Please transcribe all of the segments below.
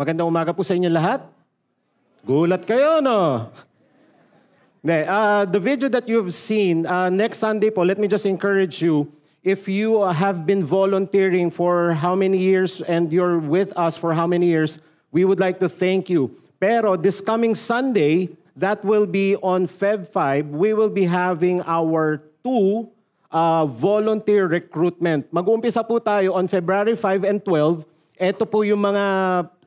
Magandang umaga po sa inyo lahat. Gulat kayo, no? Ne, uh, the video that you've seen, uh, next Sunday po, let me just encourage you, if you have been volunteering for how many years and you're with us for how many years, we would like to thank you. Pero this coming Sunday, that will be on Feb 5, we will be having our two uh, volunteer recruitment. Mag-uumpisa po tayo on February 5 and 12. Ito po yung mga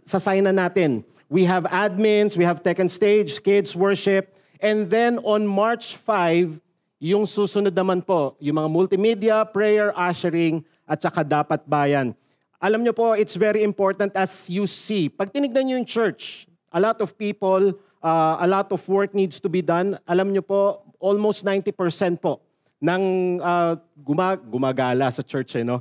sasayna natin. We have admins, we have tech and stage, kids worship, and then on March 5, yung susunod naman po, yung mga multimedia, prayer, ushering, at saka dapat bayan. Alam nyo po, it's very important as you see. Pag tinignan nyo yung church, a lot of people, uh, a lot of work needs to be done. Alam nyo po, almost 90% po ng uh, guma- gumagala sa church, eh, no?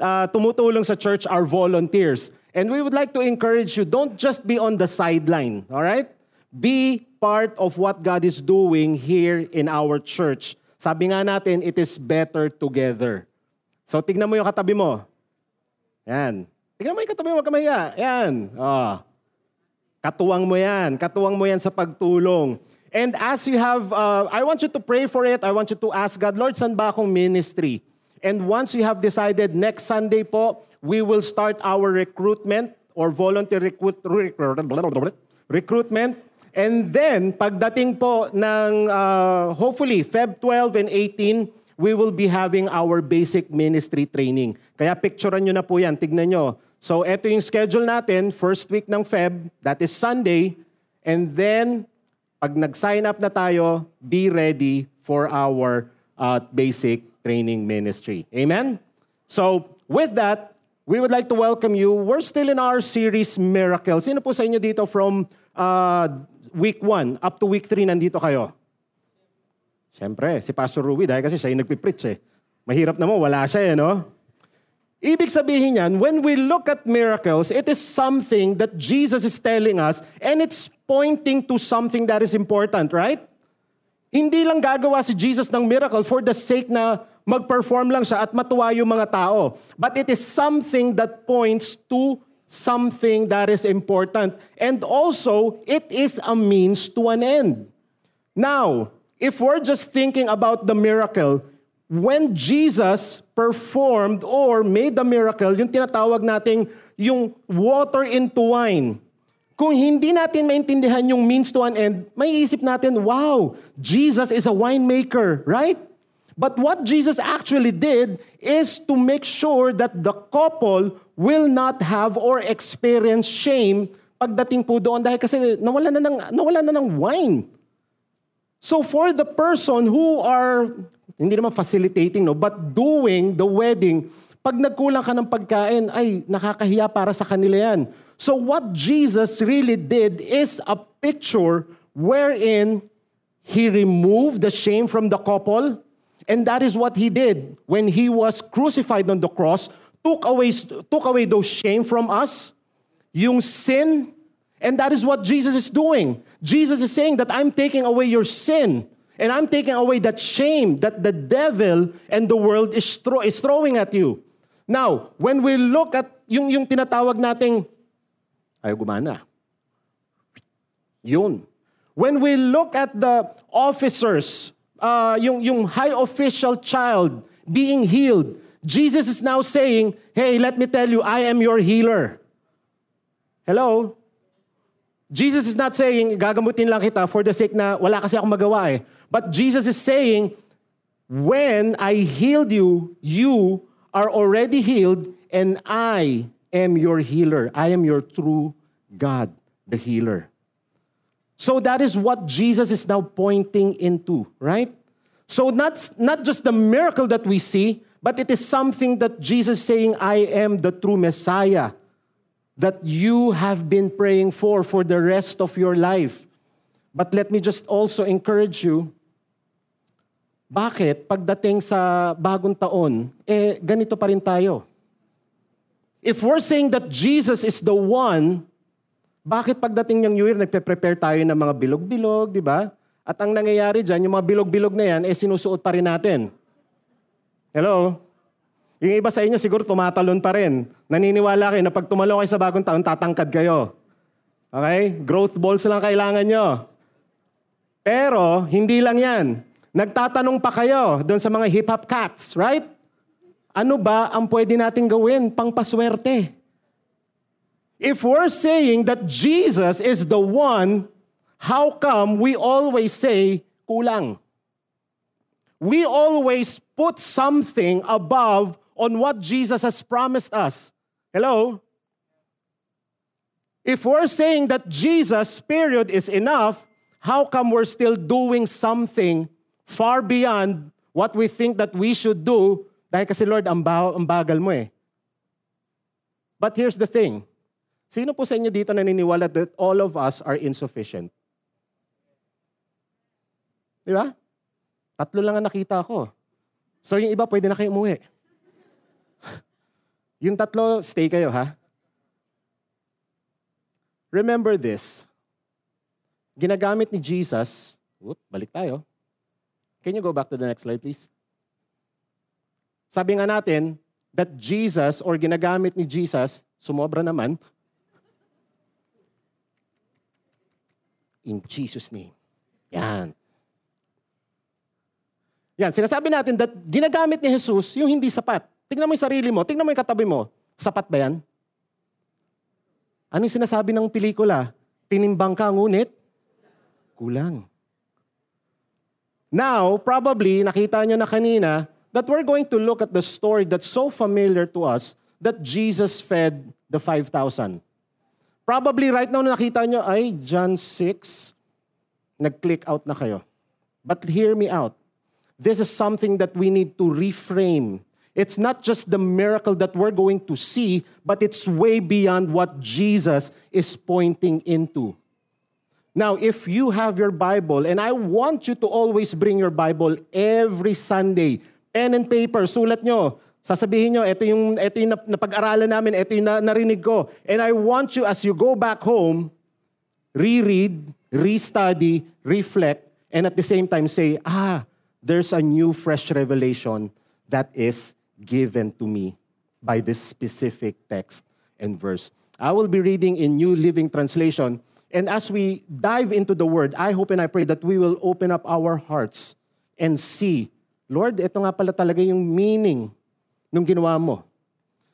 uh, tumutulong sa church are volunteers. And we would like to encourage you, don't just be on the sideline, all right? Be part of what God is doing here in our church. Sabi nga natin, it is better together. So tignan mo yung katabi mo. Yan. Tignan mo yung katabi mo, kamaya. Yan. Oh. Katuwang mo yan. Katuwang mo yan sa pagtulong. And as you have, uh, I want you to pray for it. I want you to ask God, Lord, saan ba akong ministry? And once you have decided, next Sunday po, we will start our recruitment or volunteer recruit, recruitment. And then, pagdating po ng uh, hopefully Feb 12 and 18, we will be having our basic ministry training. Kaya picturean nyo na po yan, tignan nyo. So, ito yung schedule natin, first week ng Feb, that is Sunday. And then, pag nag-sign up na tayo, be ready for our uh, basic training ministry. Amen? So, with that, we would like to welcome you. We're still in our series, Miracles. Sino po sa inyo dito from uh, week 1 up to week 3 nandito kayo? Siyempre, si Pastor Ruby, dahil kasi siya yung nagpipreach eh. Mahirap naman, wala siya eh, no? Ibig sabihin yan, when we look at miracles, it is something that Jesus is telling us and it's pointing to something that is important, right? Hindi lang gagawa si Jesus ng miracle for the sake na mag-perform lang siya at matuwa yung mga tao. But it is something that points to something that is important. And also, it is a means to an end. Now, if we're just thinking about the miracle, when Jesus performed or made the miracle, yung tinatawag nating yung water into wine, kung hindi natin maintindihan yung means to an end, may isip natin, wow, Jesus is a winemaker, right? But what Jesus actually did is to make sure that the couple will not have or experience shame pagdating po doon dahil kasi nawala na ng, nawala na ng wine. So for the person who are hindi naman facilitating, no? But doing the wedding, pag nagkulang ka ng pagkain, ay, nakakahiya para sa kanila yan. So what Jesus really did is a picture wherein He removed the shame from the couple, and that is what He did when He was crucified on the cross, took away, took away those shame from us, yung sin, and that is what Jesus is doing. Jesus is saying that I'm taking away your sin. And I'm taking away that shame that the devil and the world is, throw, is throwing at you. Now, when we look at yung, yung tinatawag nating, ayaw gumana. Yun. When we look at the officers, uh, yung, yung high official child being healed, Jesus is now saying, hey, let me tell you, I am your healer. Hello? Jesus is not saying, gagamutin lang kita for the sake na wala kasi akong magawa eh. But Jesus is saying, when I healed you, you are already healed and I am your healer. I am your true God, the healer. So that is what Jesus is now pointing into, right? So not, not just the miracle that we see, but it is something that Jesus saying, I am the true Messiah that you have been praying for for the rest of your life. But let me just also encourage you, bakit pagdating sa bagong taon, eh ganito pa rin tayo? If we're saying that Jesus is the one, bakit pagdating ng New Year, nagpe-prepare tayo ng mga bilog-bilog, di ba? At ang nangyayari dyan, yung mga bilog-bilog na yan, eh sinusuot pa rin natin. Hello? Yung iba sa inyo siguro tumatalon pa rin. Naniniwala kayo na pag tumalo kayo sa bagong taon, tatangkad kayo. Okay? Growth balls lang kailangan nyo. Pero, hindi lang yan. Nagtatanong pa kayo doon sa mga hip-hop cats, right? Ano ba ang pwede nating gawin pang paswerte? If we're saying that Jesus is the one, how come we always say kulang? We always put something above on what Jesus has promised us. Hello? If we're saying that Jesus, period, is enough, how come we're still doing something far beyond what we think that we should do? Dahil kasi Lord, ang, ba- ang bagal mo eh. But here's the thing. Sino po sa inyo dito naniniwala that all of us are insufficient? Di ba? Tatlo lang ang nakita ko. So yung iba, pwede na kayo umuwi. Yung tatlo, stay kayo ha. Remember this. Ginagamit ni Jesus, whoop, balik tayo. Can you go back to the next slide please? Sabi nga natin that Jesus or ginagamit ni Jesus, sumobra naman, in Jesus name. Yan. Yan, sinasabi natin that ginagamit ni Jesus yung hindi sapat. Tingnan mo yung sarili mo, tingnan mo yung katabi mo. Sapat ba yan? Ano yung sinasabi ng pelikula? Tinimbang ka, ngunit kulang. Now, probably, nakita nyo na kanina that we're going to look at the story that's so familiar to us that Jesus fed the 5,000. Probably right now nakita nyo, ay, John 6, nag-click out na kayo. But hear me out. This is something that we need to reframe it's not just the miracle that we're going to see, but it's way beyond what Jesus is pointing into. Now, if you have your Bible, and I want you to always bring your Bible every Sunday, pen and paper, sulat nyo. Sasabihin nyo, ito yung, ito yung napag-aralan namin, ito yung na, narinig ko. And I want you, as you go back home, reread, restudy, reflect, and at the same time say, ah, there's a new fresh revelation that is given to me by this specific text and verse. I will be reading in New Living Translation. And as we dive into the word, I hope and I pray that we will open up our hearts and see, Lord, ito nga pala talaga yung meaning ng ginawa mo.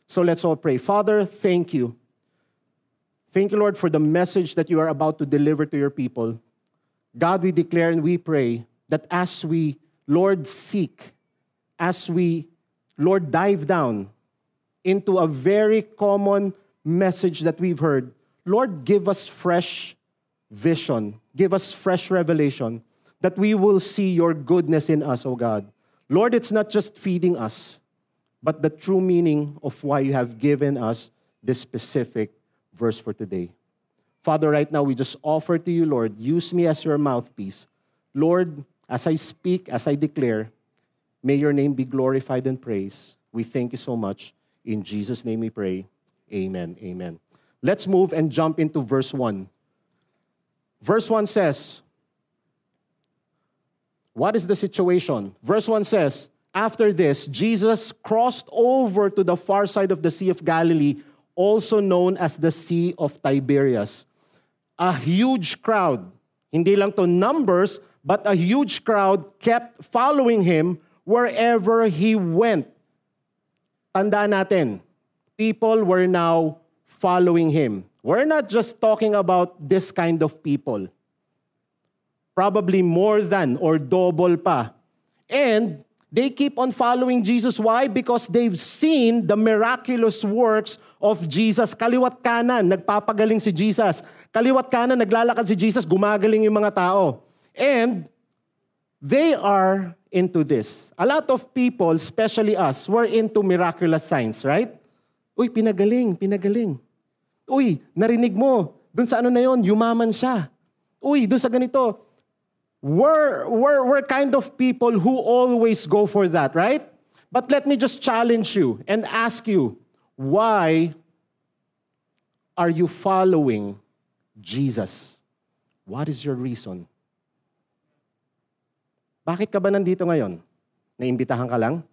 So let's all pray. Father, thank you. Thank you, Lord, for the message that you are about to deliver to your people. God, we declare and we pray that as we, Lord, seek, as we Lord, dive down into a very common message that we've heard. Lord, give us fresh vision, give us fresh revelation that we will see your goodness in us, O God. Lord, it's not just feeding us, but the true meaning of why you have given us this specific verse for today. Father, right now we just offer to you, Lord, use me as your mouthpiece. Lord, as I speak, as I declare, May your name be glorified and praised. We thank you so much. In Jesus' name we pray. Amen. Amen. Let's move and jump into verse 1. Verse 1 says, What is the situation? Verse 1 says, After this, Jesus crossed over to the far side of the Sea of Galilee, also known as the Sea of Tiberias. A huge crowd, hindi lang to numbers, but a huge crowd kept following him wherever he went. Tandaan natin, people were now following him. We're not just talking about this kind of people. Probably more than or double pa. And they keep on following Jesus. Why? Because they've seen the miraculous works of Jesus. Kaliwat kanan, nagpapagaling si Jesus. Kaliwat kanan, naglalakad si Jesus, gumagaling yung mga tao. And they are into this. A lot of people, especially us, were into miraculous signs, right? Uy, pinagaling, pinagaling. Uy, narinig mo, dun sa ano na yon, yumaman siya. Uy, dun sa ganito. We're, we're, we're kind of people who always go for that, right? But let me just challenge you and ask you, why are you following Jesus? What is your reason? Bakit ka ba nandito ngayon? Naimbitahan ka lang?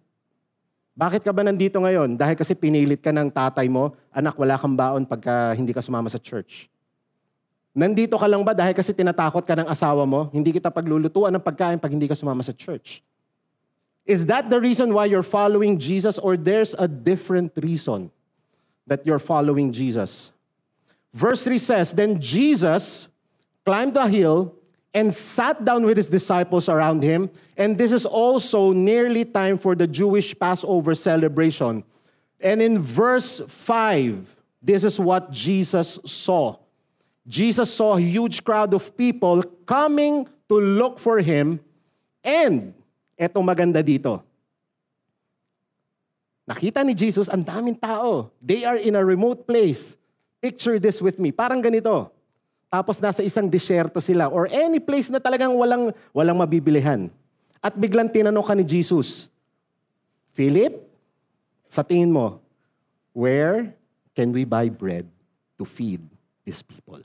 Bakit ka ba nandito ngayon? Dahil kasi pinilit ka ng tatay mo, anak, wala kang baon pagka hindi ka sumama sa church. Nandito ka lang ba dahil kasi tinatakot ka ng asawa mo? Hindi kita paglulutuan ng pagkain pag hindi ka sumama sa church. Is that the reason why you're following Jesus or there's a different reason that you're following Jesus? Verse 3 says, Then Jesus climbed the hill and sat down with his disciples around him. And this is also nearly time for the Jewish Passover celebration. And in verse 5, this is what Jesus saw. Jesus saw a huge crowd of people coming to look for him. And, eto maganda dito. Nakita ni Jesus, ang daming tao. They are in a remote place. Picture this with me. Parang ganito. Tapos nasa isang disyerto sila or any place na talagang walang, walang mabibilihan. At biglang tinanong ka ni Jesus, Philip, sa tingin mo, where can we buy bread to feed these people?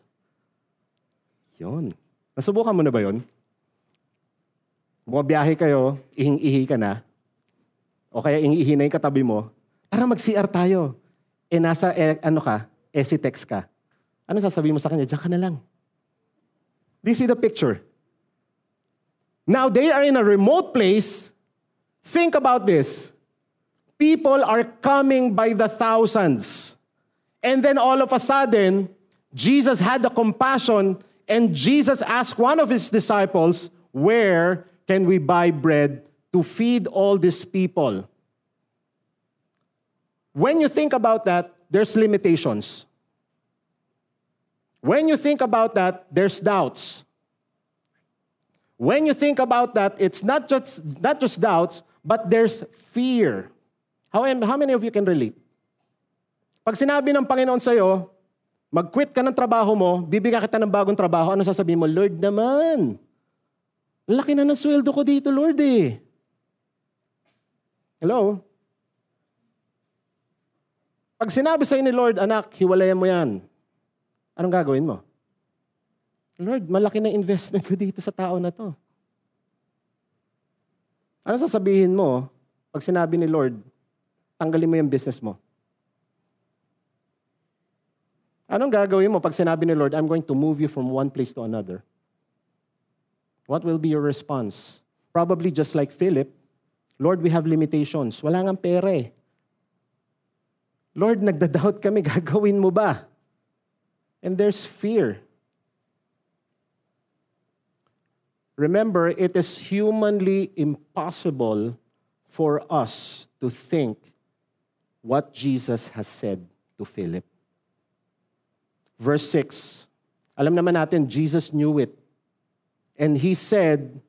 Yon. Nasubukan mo na ba yon? Bumabiyahe kayo, ihing-ihi ka na, o kaya ihing-ihi na yung katabi mo, tara mag-CR tayo. E nasa, eh, ano ka, esitex ka. Ano sasabihin mo sa kanya? Diyan ka na lang. Do you see the picture? Now they are in a remote place. Think about this. People are coming by the thousands. And then all of a sudden, Jesus had the compassion and Jesus asked one of his disciples, Where can we buy bread to feed all these people? When you think about that, there's limitations. When you think about that, there's doubts. When you think about that, it's not just, not just doubts, but there's fear. How, how many of you can relate? Pag sinabi ng Panginoon sa'yo, mag-quit ka ng trabaho mo, bibigyan kita ng bagong trabaho, ano sasabihin mo? Lord naman, laki na ng sweldo ko dito, Lord eh. Hello? Pag sinabi sa'yo ni Lord, anak, hiwalayan mo yan. Anong gagawin mo? Lord, malaki na investment ko dito sa tao na to. Ano sasabihin mo pag sinabi ni Lord, tanggalin mo yung business mo? Anong gagawin mo pag sinabi ni Lord, I'm going to move you from one place to another? What will be your response? Probably just like Philip, Lord, we have limitations. Wala nga pera eh. Lord, nagda-doubt kami, gagawin mo ba? And there's fear. Remember, it is humanly impossible for us to think what Jesus has said to Philip. Verse 6. Alam naman natin, Jesus knew it. And he said,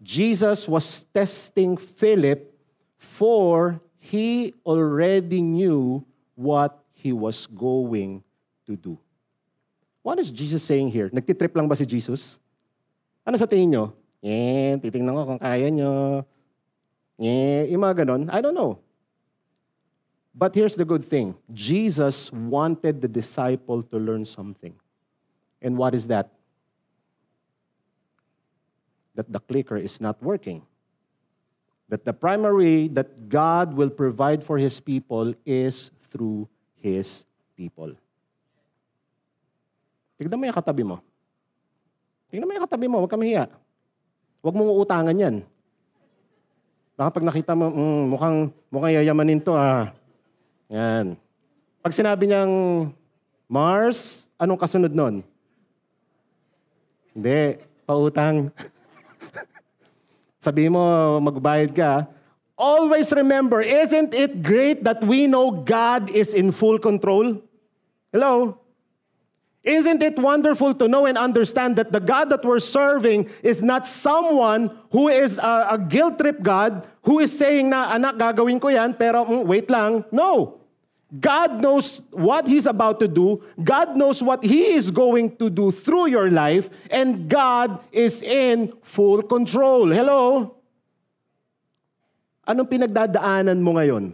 Jesus was testing Philip for he already knew what he was going to do. What is Jesus saying here? Nagtitrip lang ba si Jesus? Ano sa tingin nyo? Eh, titingnan ko kung kaya nyo. Eh, yung mga ganon. I don't know. But here's the good thing. Jesus wanted the disciple to learn something. And what is that? That the clicker is not working. That the primary that God will provide for His people is through His people. Tignan mo yung katabi mo. Tignan mo yung katabi mo, huwag ka mahiya. Huwag mong uutangan yan. Baka pag nakita mo, mm, mukhang, mukhang yayamanin to ah. Yan. Pag sinabi niyang Mars, anong kasunod nun? Hindi, pautang. Sabi mo, magbayad ka. Always remember, isn't it great that we know God is in full control? Hello? Isn't it wonderful to know and understand that the God that we're serving is not someone who is a, a guilt trip God who is saying na, anak, gagawin ko yan, pero mm, wait lang. No. God knows what He's about to do. God knows what He is going to do through your life. And God is in full control. Hello? Anong pinagdadaanan mo ngayon?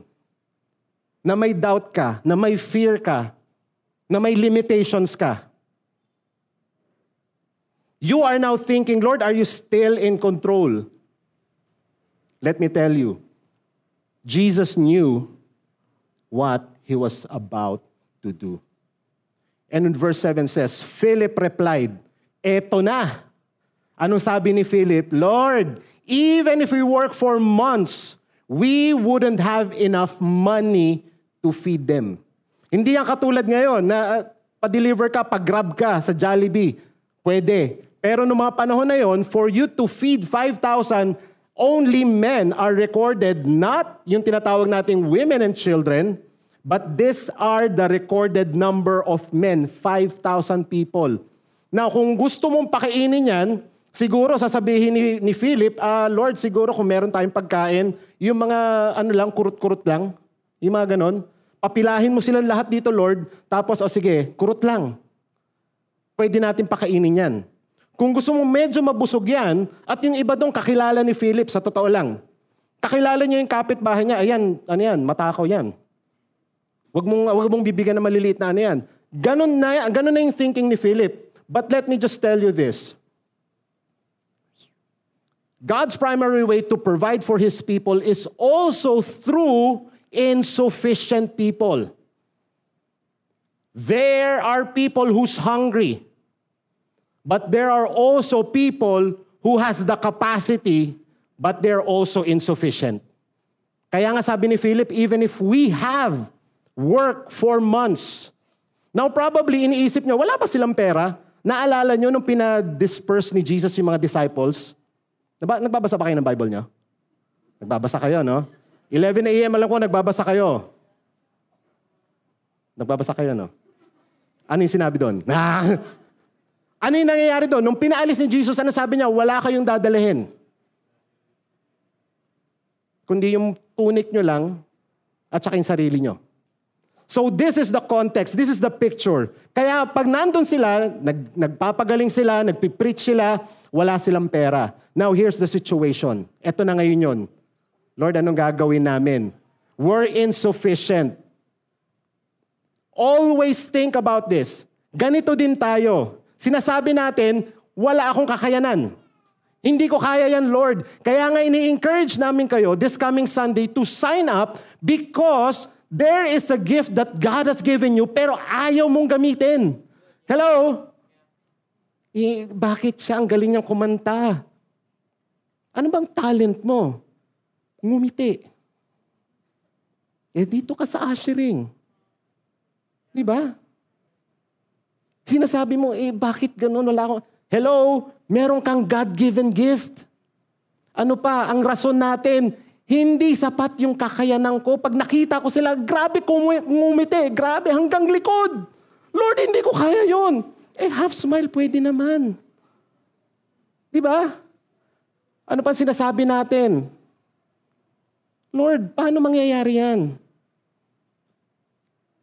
Na may doubt ka, na may fear ka, na may limitations ka. You are now thinking, Lord, are you still in control? Let me tell you, Jesus knew what he was about to do. And in verse 7 says, Philip replied, Eto na. Anong sabi ni Philip? Lord, even if we work for months, we wouldn't have enough money to feed them. Hindi yan katulad ngayon na uh, pa-deliver ka, pag-grab ka sa Jollibee. Pwede. Pero noong mga panahon na yon, for you to feed 5,000, only men are recorded, not yung tinatawag nating women and children, but these are the recorded number of men, 5,000 people. Now, kung gusto mong pakainin yan, Siguro sasabihin ni, ni Philip, uh, Lord, siguro kung meron tayong pagkain, yung mga ano lang, kurut-kurut lang, yung mga ganon, papilahin mo silang lahat dito, Lord, tapos, o oh, sige, kurut lang. Pwede natin pakainin yan. Kung gusto mo medyo mabusog yan, at yung iba doon kakilala ni Philip, sa totoo lang, kakilala niya yung kapitbahay niya, ayan, ano yan, matakaw yan. Wag mong, wag mong bibigyan ng maliliit na ano yan. Ganon na, ganon na yung thinking ni Philip. But let me just tell you this. God's primary way to provide for his people is also through insufficient people. There are people who's hungry, but there are also people who has the capacity, but they're also insufficient. Kaya nga sabi ni Philip, even if we have work for months, now probably iniisip nyo, wala pa silang pera. Naalala nyo nung pinadisperse ni Jesus yung mga disciples? Nagbabasa ba kayo ng Bible nyo? Nagbabasa kayo, no? 11 a.m. alam ko, nagbabasa kayo. Nagbabasa kayo, no? Ano yung sinabi doon? ano yung nangyayari doon? Nung pinaalis ni Jesus, ano sabi niya? Wala kayong dadalhin. Kundi yung tunic nyo lang at saka yung sarili nyo. So this is the context, this is the picture. Kaya pag nandun sila, nag, nagpapagaling sila, nagpipreach sila, wala silang pera. Now here's the situation. Ito na ngayon yun. Lord, anong gagawin namin? We're insufficient. Always think about this. Ganito din tayo. Sinasabi natin, wala akong kakayanan. Hindi ko kaya yan, Lord. Kaya nga ini-encourage namin kayo this coming Sunday to sign up because There is a gift that God has given you pero ayaw mong gamitin. Hello? Eh, bakit siya ang galing niyang kumanta? Ano bang talent mo? Ngumiti. Eh dito ka sa ushering. Di ba? Sinasabi mo, eh bakit ganun? Wala akong... Hello? Meron kang God-given gift. Ano pa? Ang rason natin, hindi sapat yung kakayanan ko. Pag nakita ko sila, grabe ngumiti, grabe hanggang likod. Lord, hindi ko kaya yon. Eh, half smile pwede naman. Di ba? Ano pa sinasabi natin? Lord, paano mangyayari yan?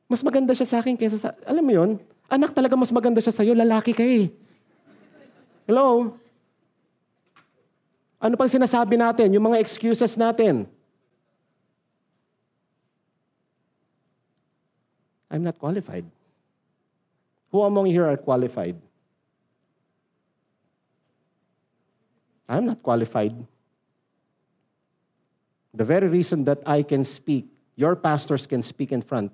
Mas maganda siya sa akin kaysa sa... Alam mo yon? Anak talaga mas maganda siya sa'yo, lalaki ka eh. Hello? Ano pang sinasabi natin? Yung mga excuses natin. I'm not qualified. Who among you are qualified? I'm not qualified. The very reason that I can speak, your pastors can speak in front,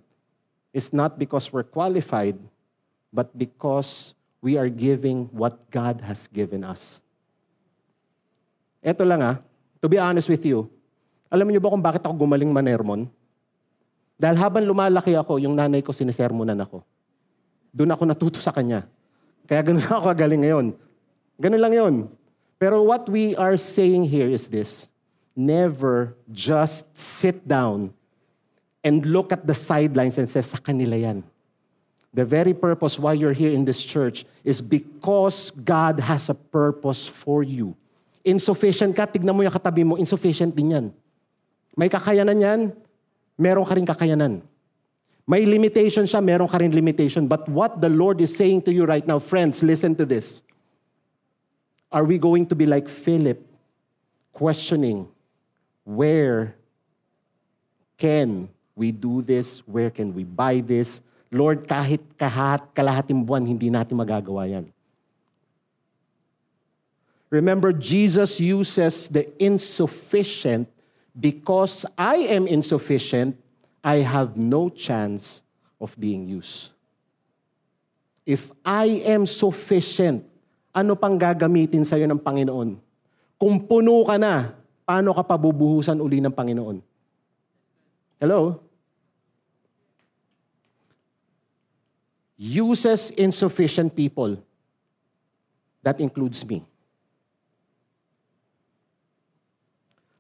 is not because we're qualified, but because we are giving what God has given us. Eto lang ah, to be honest with you, alam niyo ba kung bakit ako gumaling manermon? Dahil habang lumalaki ako, yung nanay ko sinisermonan ako. Doon ako natuto sa kanya. Kaya ganun ako galing ngayon. Ganun lang yon. Pero what we are saying here is this. Never just sit down and look at the sidelines and say, sa kanila yan. The very purpose why you're here in this church is because God has a purpose for you insufficient ka, tignan mo yung katabi mo, insufficient din yan. May kakayanan yan, meron ka rin kakayanan. May limitation siya, meron ka rin limitation. But what the Lord is saying to you right now, friends, listen to this. Are we going to be like Philip, questioning, where can we do this? Where can we buy this? Lord, kahit kahat, kalahating buwan, hindi natin magagawa yan. Remember, Jesus uses the insufficient because I am insufficient, I have no chance of being used. If I am sufficient, ano pang gagamitin sa'yo ng Panginoon? Kung puno ka na, paano ka pabubuhusan uli ng Panginoon? Hello? Uses insufficient people. That includes me.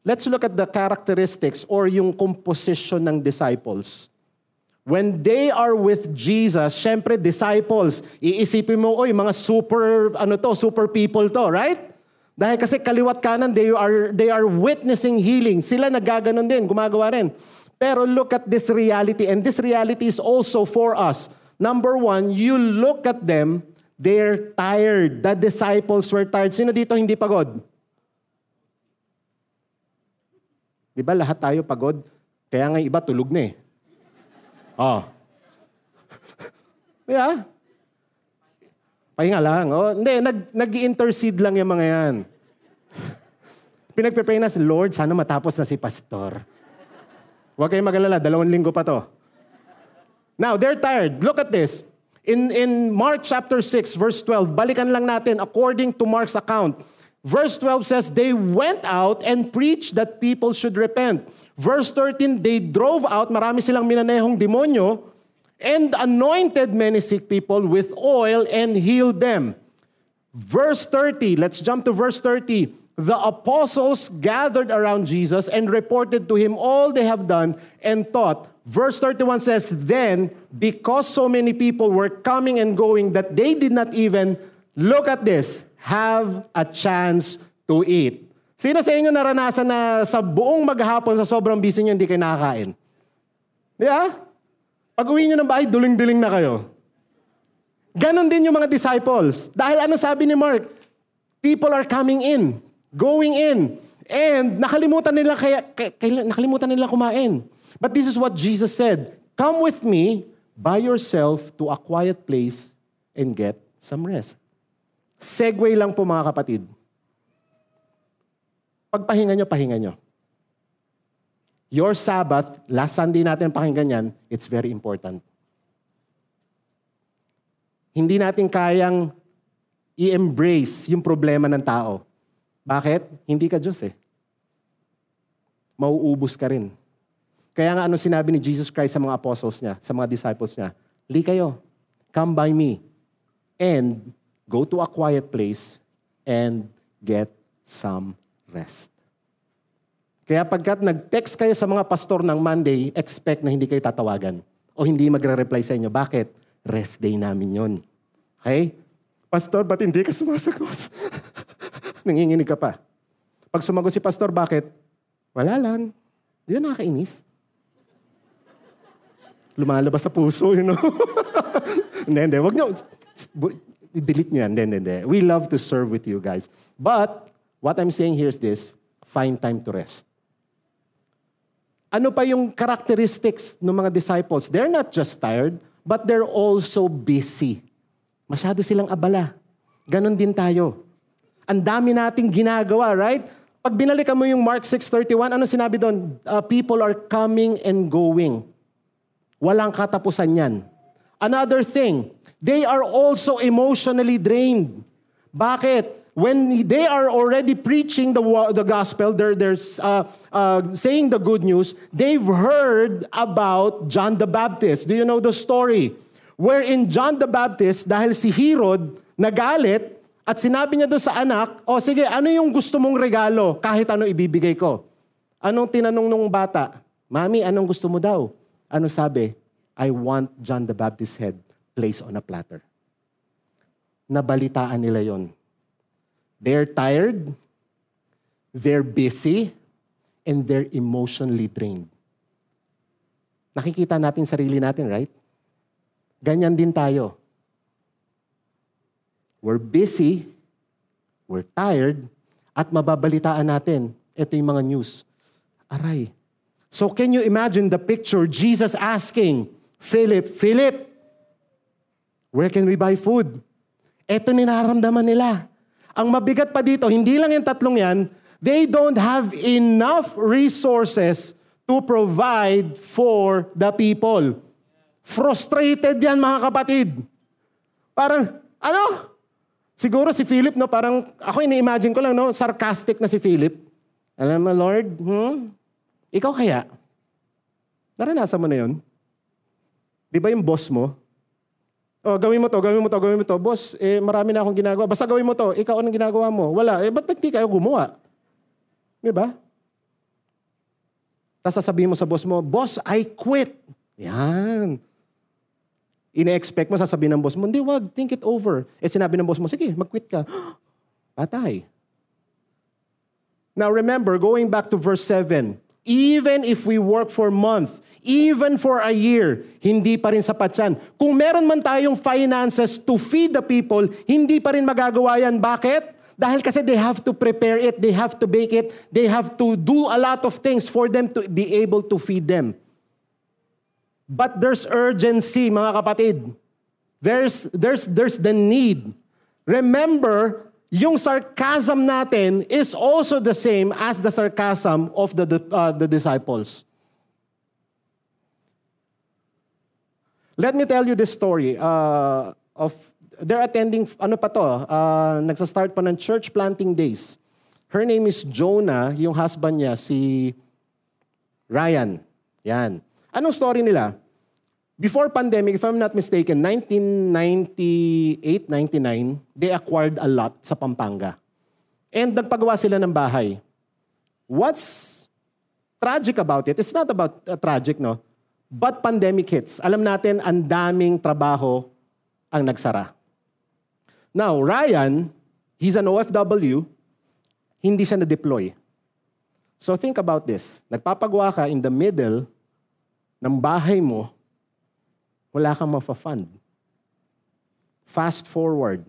Let's look at the characteristics or yung composition ng disciples. When they are with Jesus, syempre disciples, iisipin mo, oy, mga super, ano to, super people to, right? Dahil kasi kaliwat kanan, they are, they are witnessing healing. Sila nagaganon din, gumagawa rin. Pero look at this reality, and this reality is also for us. Number one, you look at them, they're tired. The disciples were tired. Sino dito hindi pagod? Di ba lahat tayo pagod? Kaya nga iba tulog na eh. Oh. yeah. Pahinga lang. Oh. Hindi, nag, nag-intercede lang yung mga yan. Pinagpe-pray na si Lord, sana matapos na si Pastor. Huwag kayong magalala, dalawang linggo pa to. Now, they're tired. Look at this. In, in Mark chapter 6, verse 12, balikan lang natin according to Mark's account. Verse 12 says, They went out and preached that people should repent. Verse 13, they drove out, marami silang minanehong demonyo, and anointed many sick people with oil and healed them. Verse 30, let's jump to verse 30. The apostles gathered around Jesus and reported to him all they have done and taught. Verse 31 says, Then, because so many people were coming and going that they did not even, look at this, have a chance to eat. Sino sa inyo naranasan na sa buong maghapon sa sobrang busy nyo, hindi kayo nakakain? Di ba? Pag uwi nyo ng bahay, duling-duling na kayo. Ganon din yung mga disciples. Dahil ano sabi ni Mark? People are coming in, going in, and nakalimutan nila kaya, kaya nakalimutan nila kumain. But this is what Jesus said, Come with me by yourself to a quiet place and get some rest. Segway lang po mga kapatid. Pagpahinga nyo, pahinga nyo. Your Sabbath, last Sunday natin pakinggan yan, it's very important. Hindi natin kayang i-embrace yung problema ng tao. Bakit? Hindi ka Diyos eh. Mauubos ka rin. Kaya nga ano sinabi ni Jesus Christ sa mga apostles niya, sa mga disciples niya, Li kayo, come by me, and Go to a quiet place and get some rest. Kaya pagkat nag-text kayo sa mga pastor ng Monday, expect na hindi kayo tatawagan o hindi magre-reply sa inyo. Bakit? Rest day namin yon. Okay? Pastor, ba't hindi ka sumasagot? Nanginginig ka pa. Pag sumagot si pastor, bakit? Wala lang. Di ba nakakainis? Lumalabas sa puso, you know? hindi, hindi. Wag niyo delete nyo yan. Hindi, hindi, hindi. We love to serve with you guys. But, what I'm saying here is this, find time to rest. Ano pa yung characteristics ng mga disciples? They're not just tired, but they're also busy. Masyado silang abala. Ganon din tayo. Ang dami nating ginagawa, right? Pag binalikan mo yung Mark 6.31, ano sinabi doon? Uh, people are coming and going. Walang katapusan yan. Another thing, they are also emotionally drained. Bakit? When they are already preaching the, the gospel, they're, they're uh, uh, saying the good news, they've heard about John the Baptist. Do you know the story? Wherein John the Baptist, dahil si Herod nagalit, at sinabi niya doon sa anak, o oh, sige, ano yung gusto mong regalo? Kahit ano ibibigay ko. Anong tinanong nung bata? Mami, anong gusto mo daw? Ano sabi? I want John the Baptist's head placed on a platter. Nabalitaan nila yon. They're tired, they're busy, and they're emotionally drained. Nakikita natin sarili natin, right? Ganyan din tayo. We're busy, we're tired, at mababalitaan natin. Ito yung mga news. Aray. So can you imagine the picture, Jesus asking, Philip, Philip, Where can we buy food? Ito ninaramdaman nila. Ang mabigat pa dito, hindi lang yung tatlong yan, They don't have enough resources to provide for the people. Frustrated yan mga kapatid. Parang, ano? Siguro si Philip, no, parang, ako ini-imagine ko lang, no, sarcastic na si Philip. Alam mo, Lord, hmm? Ikaw kaya? Naranasan mo na yun? Di ba yung boss mo? Oh, gawin mo to, gawin mo to, gawin mo to. Boss, eh, marami na akong ginagawa. Basta gawin mo to. Ikaw, anong ginagawa mo? Wala. Eh, ba't ba't di kayo gumawa? Di ba? Tapos sasabihin mo sa boss mo, Boss, I quit. Yan. Ine-expect mo, sasabihin ng boss mo, hindi, wag, think it over. Eh, sinabi ng boss mo, sige, mag-quit ka. Patay. Now remember, going back to verse 7, even if we work for a month, even for a year, hindi pa rin sapat yan. Kung meron man tayong finances to feed the people, hindi pa rin magagawa yan. Bakit? Dahil kasi they have to prepare it, they have to bake it, they have to do a lot of things for them to be able to feed them. But there's urgency, mga kapatid. There's, there's, there's the need. Remember, yung sarcasm natin is also the same as the sarcasm of the, uh, the disciples. Let me tell you this story uh, of they're attending ano pa to, uh, nagsa-start pa ng church planting days. Her name is Jonah, yung husband niya si Ryan. Yan. Anong story nila? Before pandemic, if I'm not mistaken, 1998, 99, they acquired a lot sa Pampanga. And nagpagawa sila ng bahay. What's tragic about it? It's not about uh, tragic, no? But pandemic hits. Alam natin, ang daming trabaho ang nagsara. Now, Ryan, he's an OFW, hindi siya na-deploy. So think about this. Nagpapagawa ka in the middle ng bahay mo, wala kang mafa-fund. Fast forward.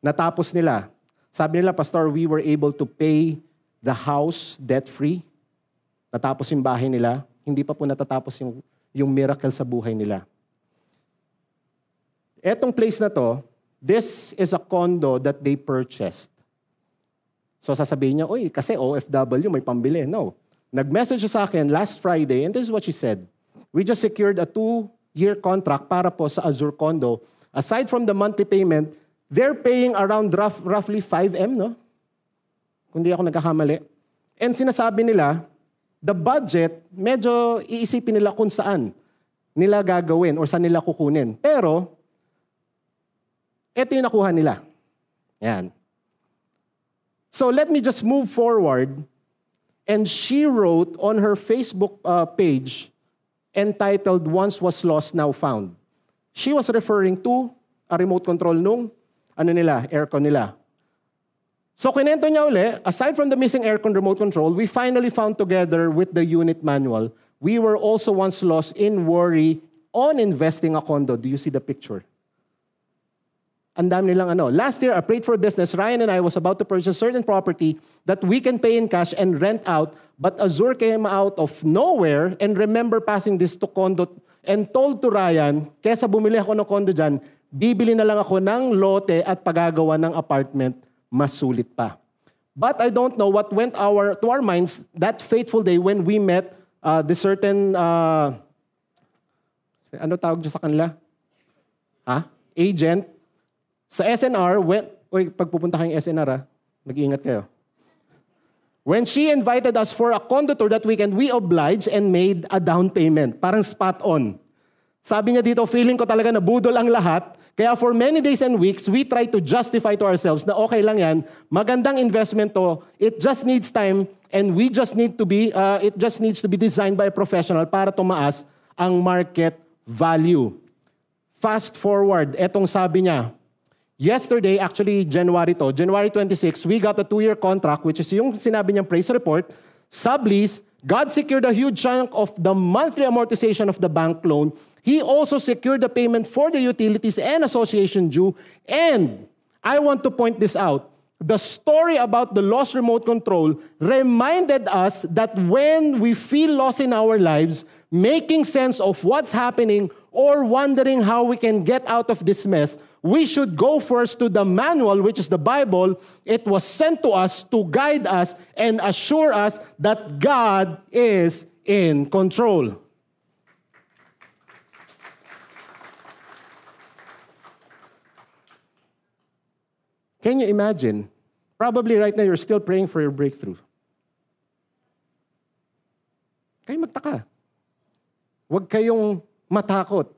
Natapos nila. Sabi nila, Pastor, we were able to pay the house debt-free. Natapos yung bahay nila hindi pa po natatapos yung, yung miracle sa buhay nila. Etong place na to, this is a condo that they purchased. So sasabihin niya, oy, kasi OFW, may pambili. No. Nag-message sa akin last Friday, and this is what she said. We just secured a two-year contract para po sa Azure Condo. Aside from the monthly payment, they're paying around rough, roughly 5M, no? Kung di ako nagkakamali. And sinasabi nila, the budget, medyo iisipin nila kung saan nila gagawin or saan nila kukunin. Pero, ito yung nakuha nila. Yan. So let me just move forward. And she wrote on her Facebook uh, page entitled Once Was Lost, Now Found. She was referring to a remote control nung ano nila, aircon nila. So kinento niya uli, aside from the missing aircon remote control, we finally found together with the unit manual, we were also once lost in worry on investing a condo. Do you see the picture? Ang dami nilang ano. Last year, I prayed for business. Ryan and I was about to purchase certain property that we can pay in cash and rent out, but Azure came out of nowhere and remember passing this to condo and told to Ryan, kesa bumili ako ng condo dyan, bibili na lang ako ng lote at pagagawa ng apartment mas sulit pa. But I don't know what went our, to our minds that fateful day when we met uh, the certain, uh, ano tawag dyan sa kanila? Ha? Agent. Sa SNR, when, oy, pagpupunta kayong SNR ha, mag-iingat kayo. When she invited us for a condo tour that weekend, we obliged and made a down payment. Parang spot on. Sabi niya dito, feeling ko talaga na budol ang lahat. Kaya for many days and weeks, we try to justify to ourselves na okay lang yan, magandang investment to, it just needs time, and we just need to be, uh, it just needs to be designed by a professional para tumaas ang market value. Fast forward, etong sabi niya, yesterday, actually January to, January 26, we got a two-year contract, which is yung sinabi niyang praise report, sublease, God secured a huge chunk of the monthly amortization of the bank loan. He also secured the payment for the utilities and association due. And I want to point this out. The story about the lost remote control reminded us that when we feel lost in our lives, making sense of what's happening, or wondering how we can get out of this mess, we should go first to the manual, which is the Bible. It was sent to us to guide us and assure us that God is in control. Can you imagine? Probably right now you're still praying for your breakthrough. Kayo magtaka. Huwag kayong matakot.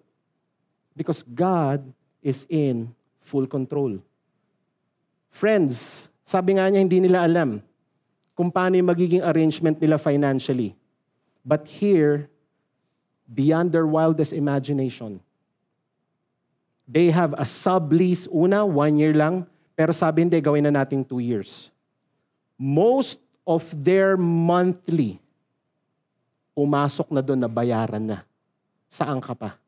Because God is in full control. Friends, sabi nga niya hindi nila alam kung paano yung magiging arrangement nila financially. But here, beyond their wildest imagination, they have a sublease una, one year lang, pero sabi hindi, gawin na natin two years. Most of their monthly, pumasok na doon na bayaran na. Saan ka pa?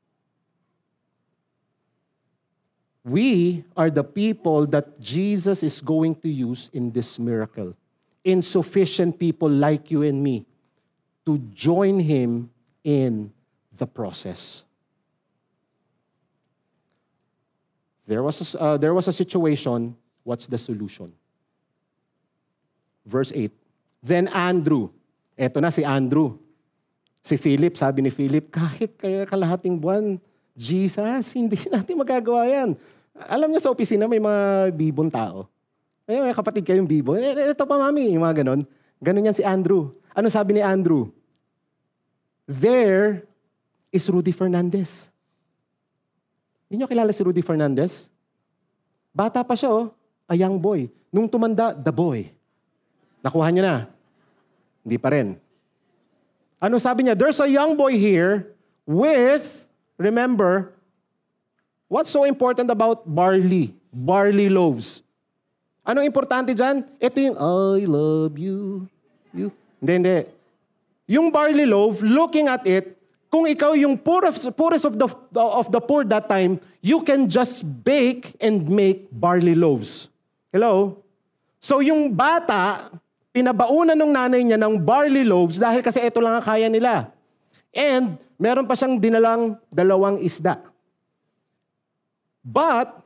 We are the people that Jesus is going to use in this miracle. Insufficient people like you and me to join Him in the process. There was a, uh, there was a situation. What's the solution? Verse 8. Then Andrew. Eto na si Andrew. Si Philip, sabi ni Philip, kahit kaya kalahating buwan, Jesus, hindi natin magagawa yan. Alam niya sa opisina may mga bibong tao. Ay, may kapatid kayong bibo. Eh, ito pa mami, yung mga ganon. Ganon yan si Andrew. Ano sabi ni Andrew? There is Rudy Fernandez. Hindi nyo kilala si Rudy Fernandez? Bata pa siya, oh. A young boy. Nung tumanda, the boy. Nakuha niya na. Hindi pa rin. Ano sabi niya? There's a young boy here with, remember, what's so important about barley? Barley loaves. Anong importante dyan? Ito yung, I love you. you. Hindi, hindi. Yung barley loaf, looking at it, kung ikaw yung poorest, poorest of, the, of the poor that time, you can just bake and make barley loaves. Hello? So yung bata, pinabaunan ng nanay niya ng barley loaves dahil kasi ito lang ang kaya nila. And meron pa siyang dinalang dalawang isda. But,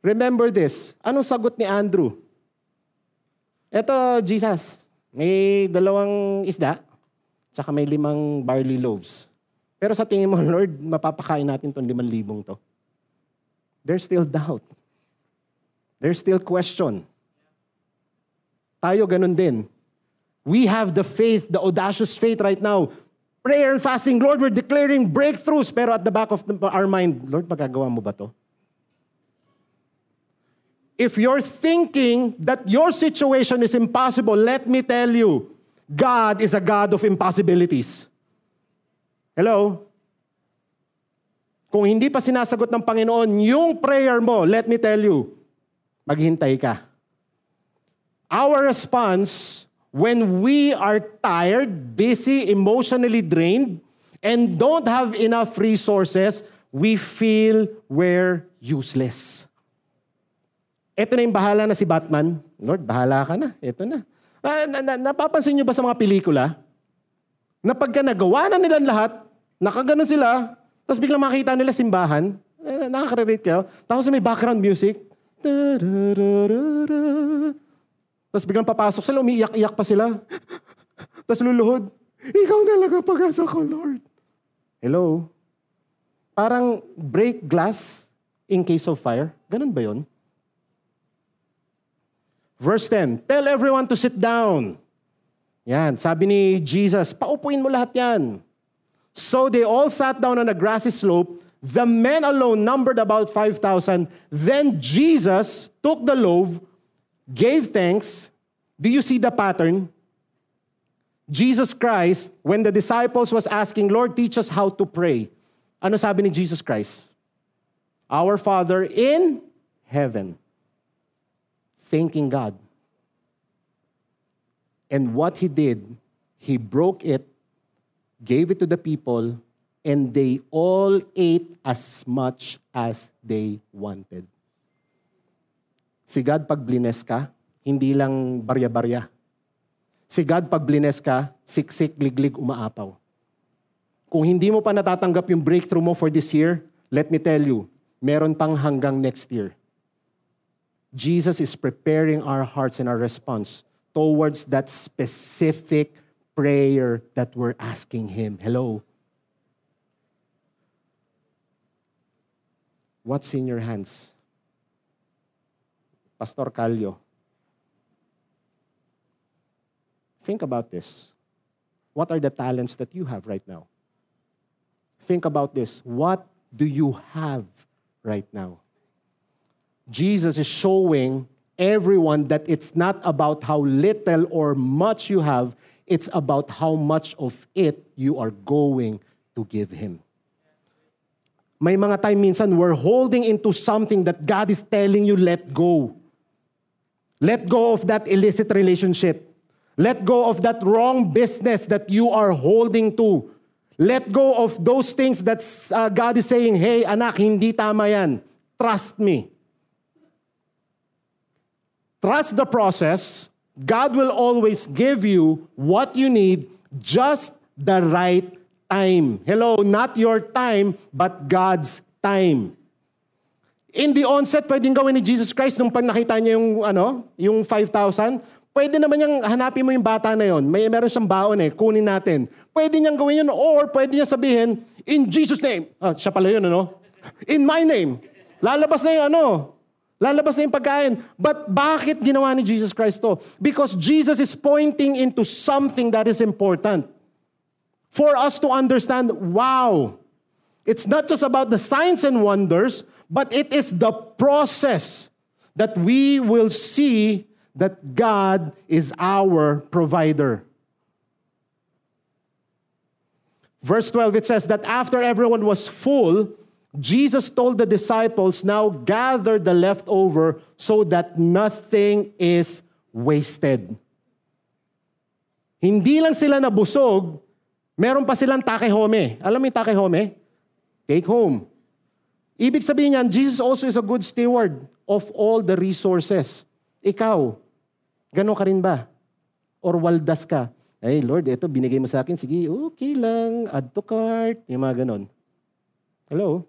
remember this. Anong sagot ni Andrew? Ito, Jesus, may dalawang isda, Tsaka may limang barley loaves. Pero sa tingin mo, Lord, mapapakain natin itong limang libong to. There's still doubt. There's still question. Tayo ganun din. We have the faith, the audacious faith right now. Prayer and fasting, Lord, we're declaring breakthroughs. Pero at the back of our mind, Lord, magagawa mo ba to? If you're thinking that your situation is impossible, let me tell you, God is a God of impossibilities. Hello? Kung hindi pa sinasagot ng Panginoon yung prayer mo, let me tell you, maghintay ka. Our response when we are tired, busy, emotionally drained, and don't have enough resources, we feel we're useless. Ito na yung bahala na si Batman. Lord, bahala ka na. Ito na. Na, na, na, napapansin nyo ba sa mga pelikula? Na pagka nagawa na nila lahat, nakaganon sila, tapos biglang makita nila simbahan, eh, nakaka-relate kayo, tapos may background music, tapos biglang papasok sila, umiiyak-iyak pa sila. tapos luluhod, ikaw ang pag-asa ko, Lord. Hello? Parang break glass in case of fire. Ganun ba yon? Verse 10, Tell everyone to sit down. Yan, sabi ni Jesus, paupuin mo lahat yan. So they all sat down on a grassy slope. The men alone numbered about 5,000. Then Jesus took the loaf, gave thanks. Do you see the pattern? Jesus Christ, when the disciples was asking, Lord, teach us how to pray. Ano sabi ni Jesus Christ? Our Father in heaven thanking God. And what he did, he broke it, gave it to the people, and they all ate as much as they wanted. Si God pag blines ka, hindi lang barya-barya. Si God pag blines ka, siksik, liglig, umaapaw. Kung hindi mo pa natatanggap yung breakthrough mo for this year, let me tell you, meron pang hanggang next year. Jesus is preparing our hearts and our response towards that specific prayer that we're asking Him. Hello? What's in your hands? Pastor Calio. Think about this. What are the talents that you have right now? Think about this. What do you have right now? Jesus is showing everyone that it's not about how little or much you have, it's about how much of it you are going to give Him. May mga time minsan we're holding into something that God is telling you, let go. Let go of that illicit relationship. Let go of that wrong business that you are holding to. Let go of those things that uh, God is saying, hey anak, hindi tama yan. Trust me. Trust the process. God will always give you what you need just the right time. Hello, not your time, but God's time. In the onset, pwedeng gawin ni Jesus Christ nung pag nakita niya yung, ano, yung 5,000, pwede naman niyang hanapin mo yung bata na yon. May meron siyang baon eh, kunin natin. Pwede niyang gawin yun or pwede niya sabihin, in Jesus name. Ah, siya pala yun, ano? In my name. Lalabas na yung ano, Lalabas na yung pagkain. But bakit ginawa ni Jesus Christ to? Because Jesus is pointing into something that is important. For us to understand, wow, it's not just about the signs and wonders, but it is the process that we will see that God is our provider. Verse 12, it says that after everyone was full, Jesus told the disciples, Now gather the leftover so that nothing is wasted. Hindi lang sila nabusog, meron pa silang take home. Alam mo yung take home? Take home. Ibig sabihin niyan, Jesus also is a good steward of all the resources. Ikaw, gano'n ka rin ba? Or waldas ka? Ay, Lord, ito binigay mo sa akin. Sige, okay lang. Add to cart. Yung mga ganon. Hello?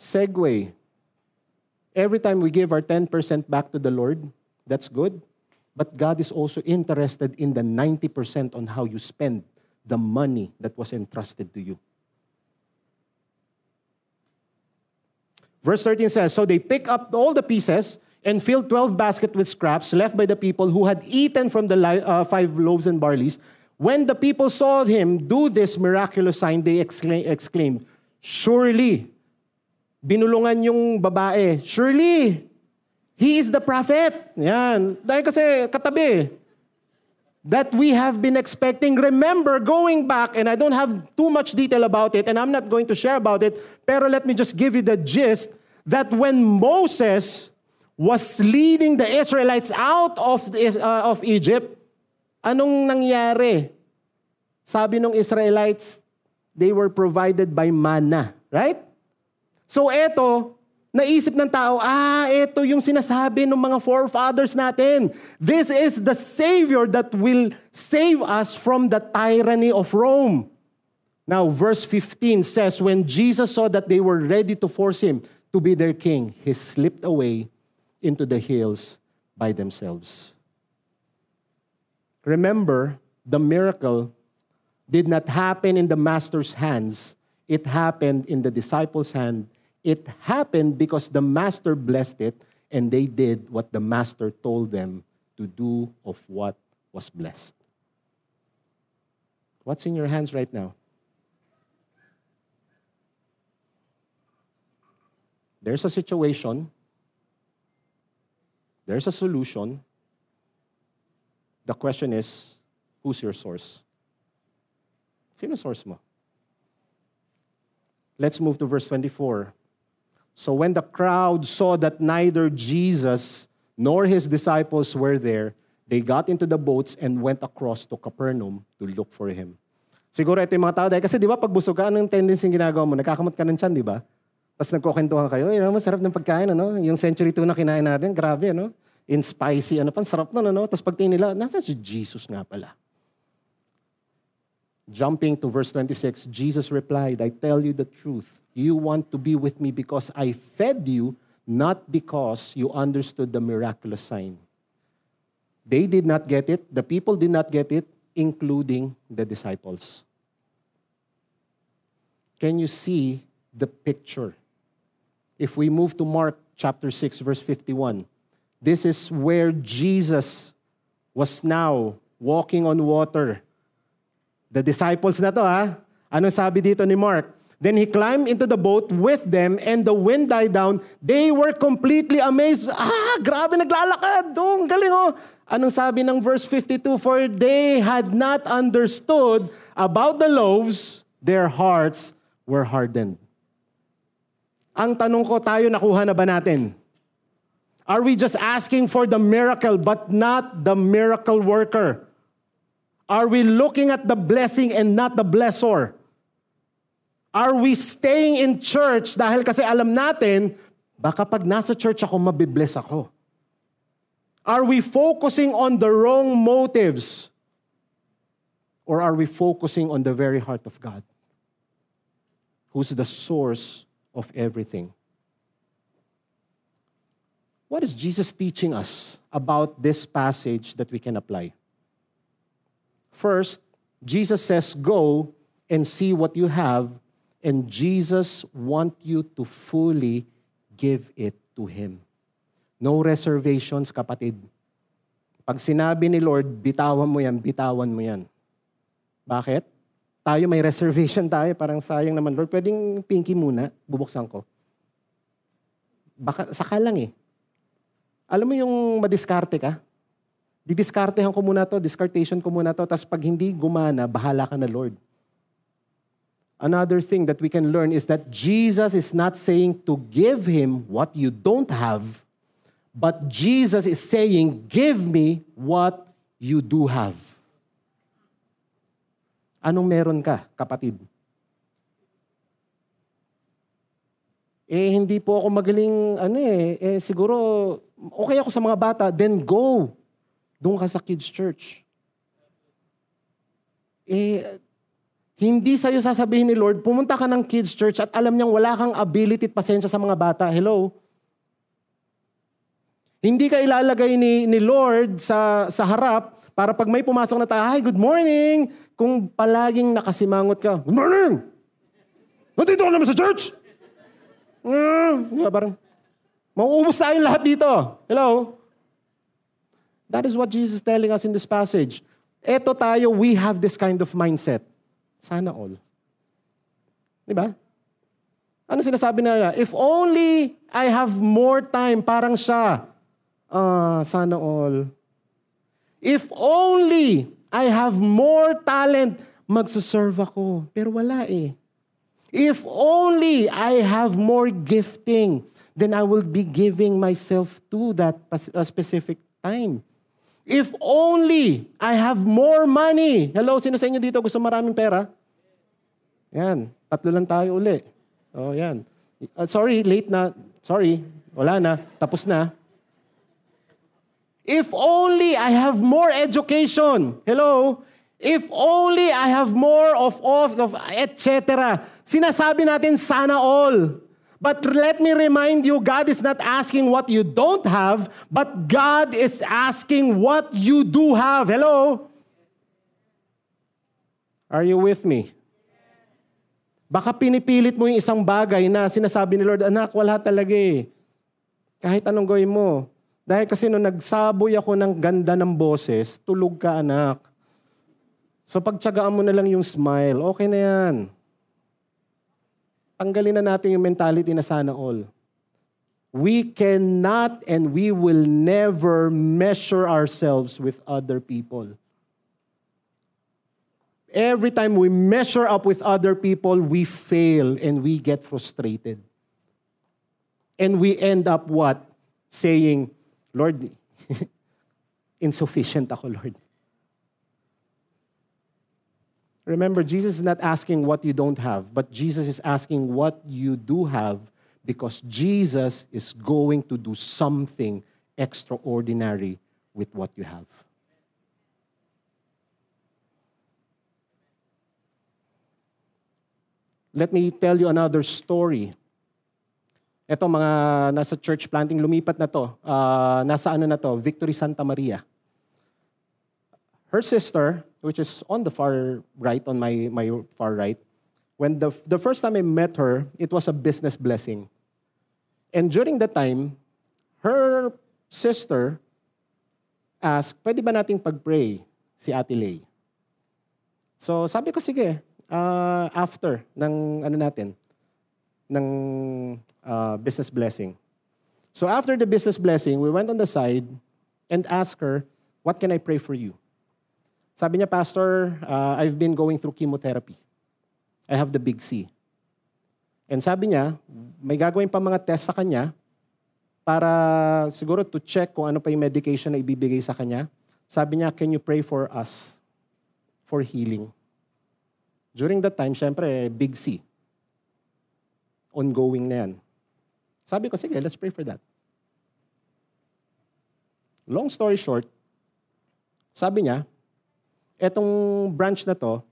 segue. Every time we give our 10% back to the Lord, that's good. But God is also interested in the 90% on how you spend the money that was entrusted to you. Verse 13 says So they pick up all the pieces and filled 12 baskets with scraps left by the people who had eaten from the uh, five loaves and barleys. When the people saw him do this miraculous sign, they exclaimed, Surely binulungan yung babae, surely, he is the prophet. Yan. Dahil kasi katabi. That we have been expecting. Remember, going back, and I don't have too much detail about it, and I'm not going to share about it, pero let me just give you the gist that when Moses was leading the Israelites out of, the, uh, of Egypt, anong nangyari? Sabi ng Israelites, they were provided by manna, right? So eto, naisip ng tao, ah, ito yung sinasabi ng mga forefathers natin. This is the Savior that will save us from the tyranny of Rome. Now, verse 15 says, When Jesus saw that they were ready to force him to be their king, he slipped away into the hills by themselves. Remember, the miracle did not happen in the master's hands, it happened in the disciples' hand It happened because the master blessed it and they did what the master told them to do of what was blessed. What's in your hands right now? There's a situation, there's a solution. The question is, who's your source? Sino source mo? Let's move to verse 24. So when the crowd saw that neither Jesus nor his disciples were there, they got into the boats and went across to Capernaum to look for him. Siguro ito yung mga tao dahil kasi di ba pag busog ka, anong tendency yung ginagawa mo? Nagkakamot ka ng tiyan, di ba? Tapos nagkukwentuhan kayo, eh, masarap ng pagkain, ano? Yung century tuna kinain natin, grabe, ano? In spicy, ano pa, sarap nun, ano? Tapos pag nila, nasa si Jesus nga pala. Jumping to verse 26, Jesus replied, I tell you the truth. You want to be with me because I fed you, not because you understood the miraculous sign. They did not get it, the people did not get it, including the disciples. Can you see the picture? If we move to Mark chapter 6, verse 51, this is where Jesus was now walking on water. The disciples na to ha. Ano sabi dito ni Mark? Then he climbed into the boat with them and the wind died down. They were completely amazed. Ah, grabe naglalakad. Oh, galing oh. Anong sabi ng verse 52? For they had not understood about the loaves, their hearts were hardened. Ang tanong ko, tayo nakuha na ba natin? Are we just asking for the miracle but not the miracle worker? Are we looking at the blessing and not the blessor? Are we staying in church dahil kasi alam natin, baka pag nasa church ako, mabibless ako? Are we focusing on the wrong motives? Or are we focusing on the very heart of God? Who's the source of everything? What is Jesus teaching us about this passage that we can apply? First, Jesus says, Go and see what you have And Jesus want you to fully give it to Him. No reservations, kapatid. Pag sinabi ni Lord, bitawan mo yan, bitawan mo yan. Bakit? Tayo may reservation tayo, parang sayang naman, Lord, pwedeng pinky muna, bubuksan ko. Baka, saka lang eh. Alam mo yung madiskarte ka? Didiskartehan ko muna to, discartation ko muna to, tapos pag hindi gumana, bahala ka na Lord another thing that we can learn is that Jesus is not saying to give him what you don't have, but Jesus is saying, Give me what you do have. Anong meron ka, kapatid? Eh, hindi po ako magaling, ano eh, eh, siguro, okay ako sa mga bata, then go. Doon ka sa kids church. Eh, hindi sa'yo sasabihin ni Lord, pumunta ka ng kids church at alam niyang wala kang ability at pasensya sa mga bata. Hello? Hindi ka ilalagay ni, ni Lord sa, sa harap para pag may pumasok na tayo, Hi, good morning! Kung palaging nakasimangot ka, Good morning! Nandito ka naman sa church! Mm, parang, mauubos tayong lahat dito. Hello? That is what Jesus is telling us in this passage. Eto tayo, we have this kind of mindset. Sana all. Di ba? Ano sinasabi nila? If only I have more time, parang siya. Ah, sana all. If only I have more talent, magsaserve ako. Pero wala eh. If only I have more gifting, then I will be giving myself to that specific time. If only I have more money. Hello, sino sa inyo dito gusto maraming pera? Yan, tatlo lang tayo uli. So, yan. Uh, sorry, late na. Sorry, wala na. Tapos na. If only I have more education. Hello? If only I have more of, of, of etc. Sinasabi natin sana all. But let me remind you, God is not asking what you don't have, but God is asking what you do have. Hello? Are you with me? Baka pinipilit mo yung isang bagay na sinasabi ni Lord, anak, wala talaga eh. Kahit anong gawin mo. Dahil kasi nung nagsaboy ako ng ganda ng boses, tulog ka anak. So pagtsagaan mo na lang yung smile, okay na yan tanggalin na natin yung mentality na sana all. We cannot and we will never measure ourselves with other people. Every time we measure up with other people, we fail and we get frustrated. And we end up what? Saying, Lord, insufficient ako, Lord. Remember, Jesus is not asking what you don't have, but Jesus is asking what you do have because Jesus is going to do something extraordinary with what you have. let me tell you another story. Ito mga nasa church planting, lumipat na to. Uh, nasa ano na to, Victory Santa Maria. Her sister, which is on the far right, on my, my far right, when the, the first time I met her, it was a business blessing. And during that time, her sister asked, pwede ba nating pag-pray si Ate Lay? So sabi ko, sige, uh, after ng ano natin, ng uh, business blessing. So after the business blessing, we went on the side and asked her, what can I pray for you? Sabi niya, Pastor, uh, I've been going through chemotherapy. I have the big C. And sabi niya, may gagawin pa mga test sa kanya para siguro to check kung ano pa yung medication na ibibigay sa kanya. Sabi niya, can you pray for us for healing? During that time, syempre, big C. Ongoing na yan. Sabi ko, sige, let's pray for that. Long story short, sabi niya, etong branch na to,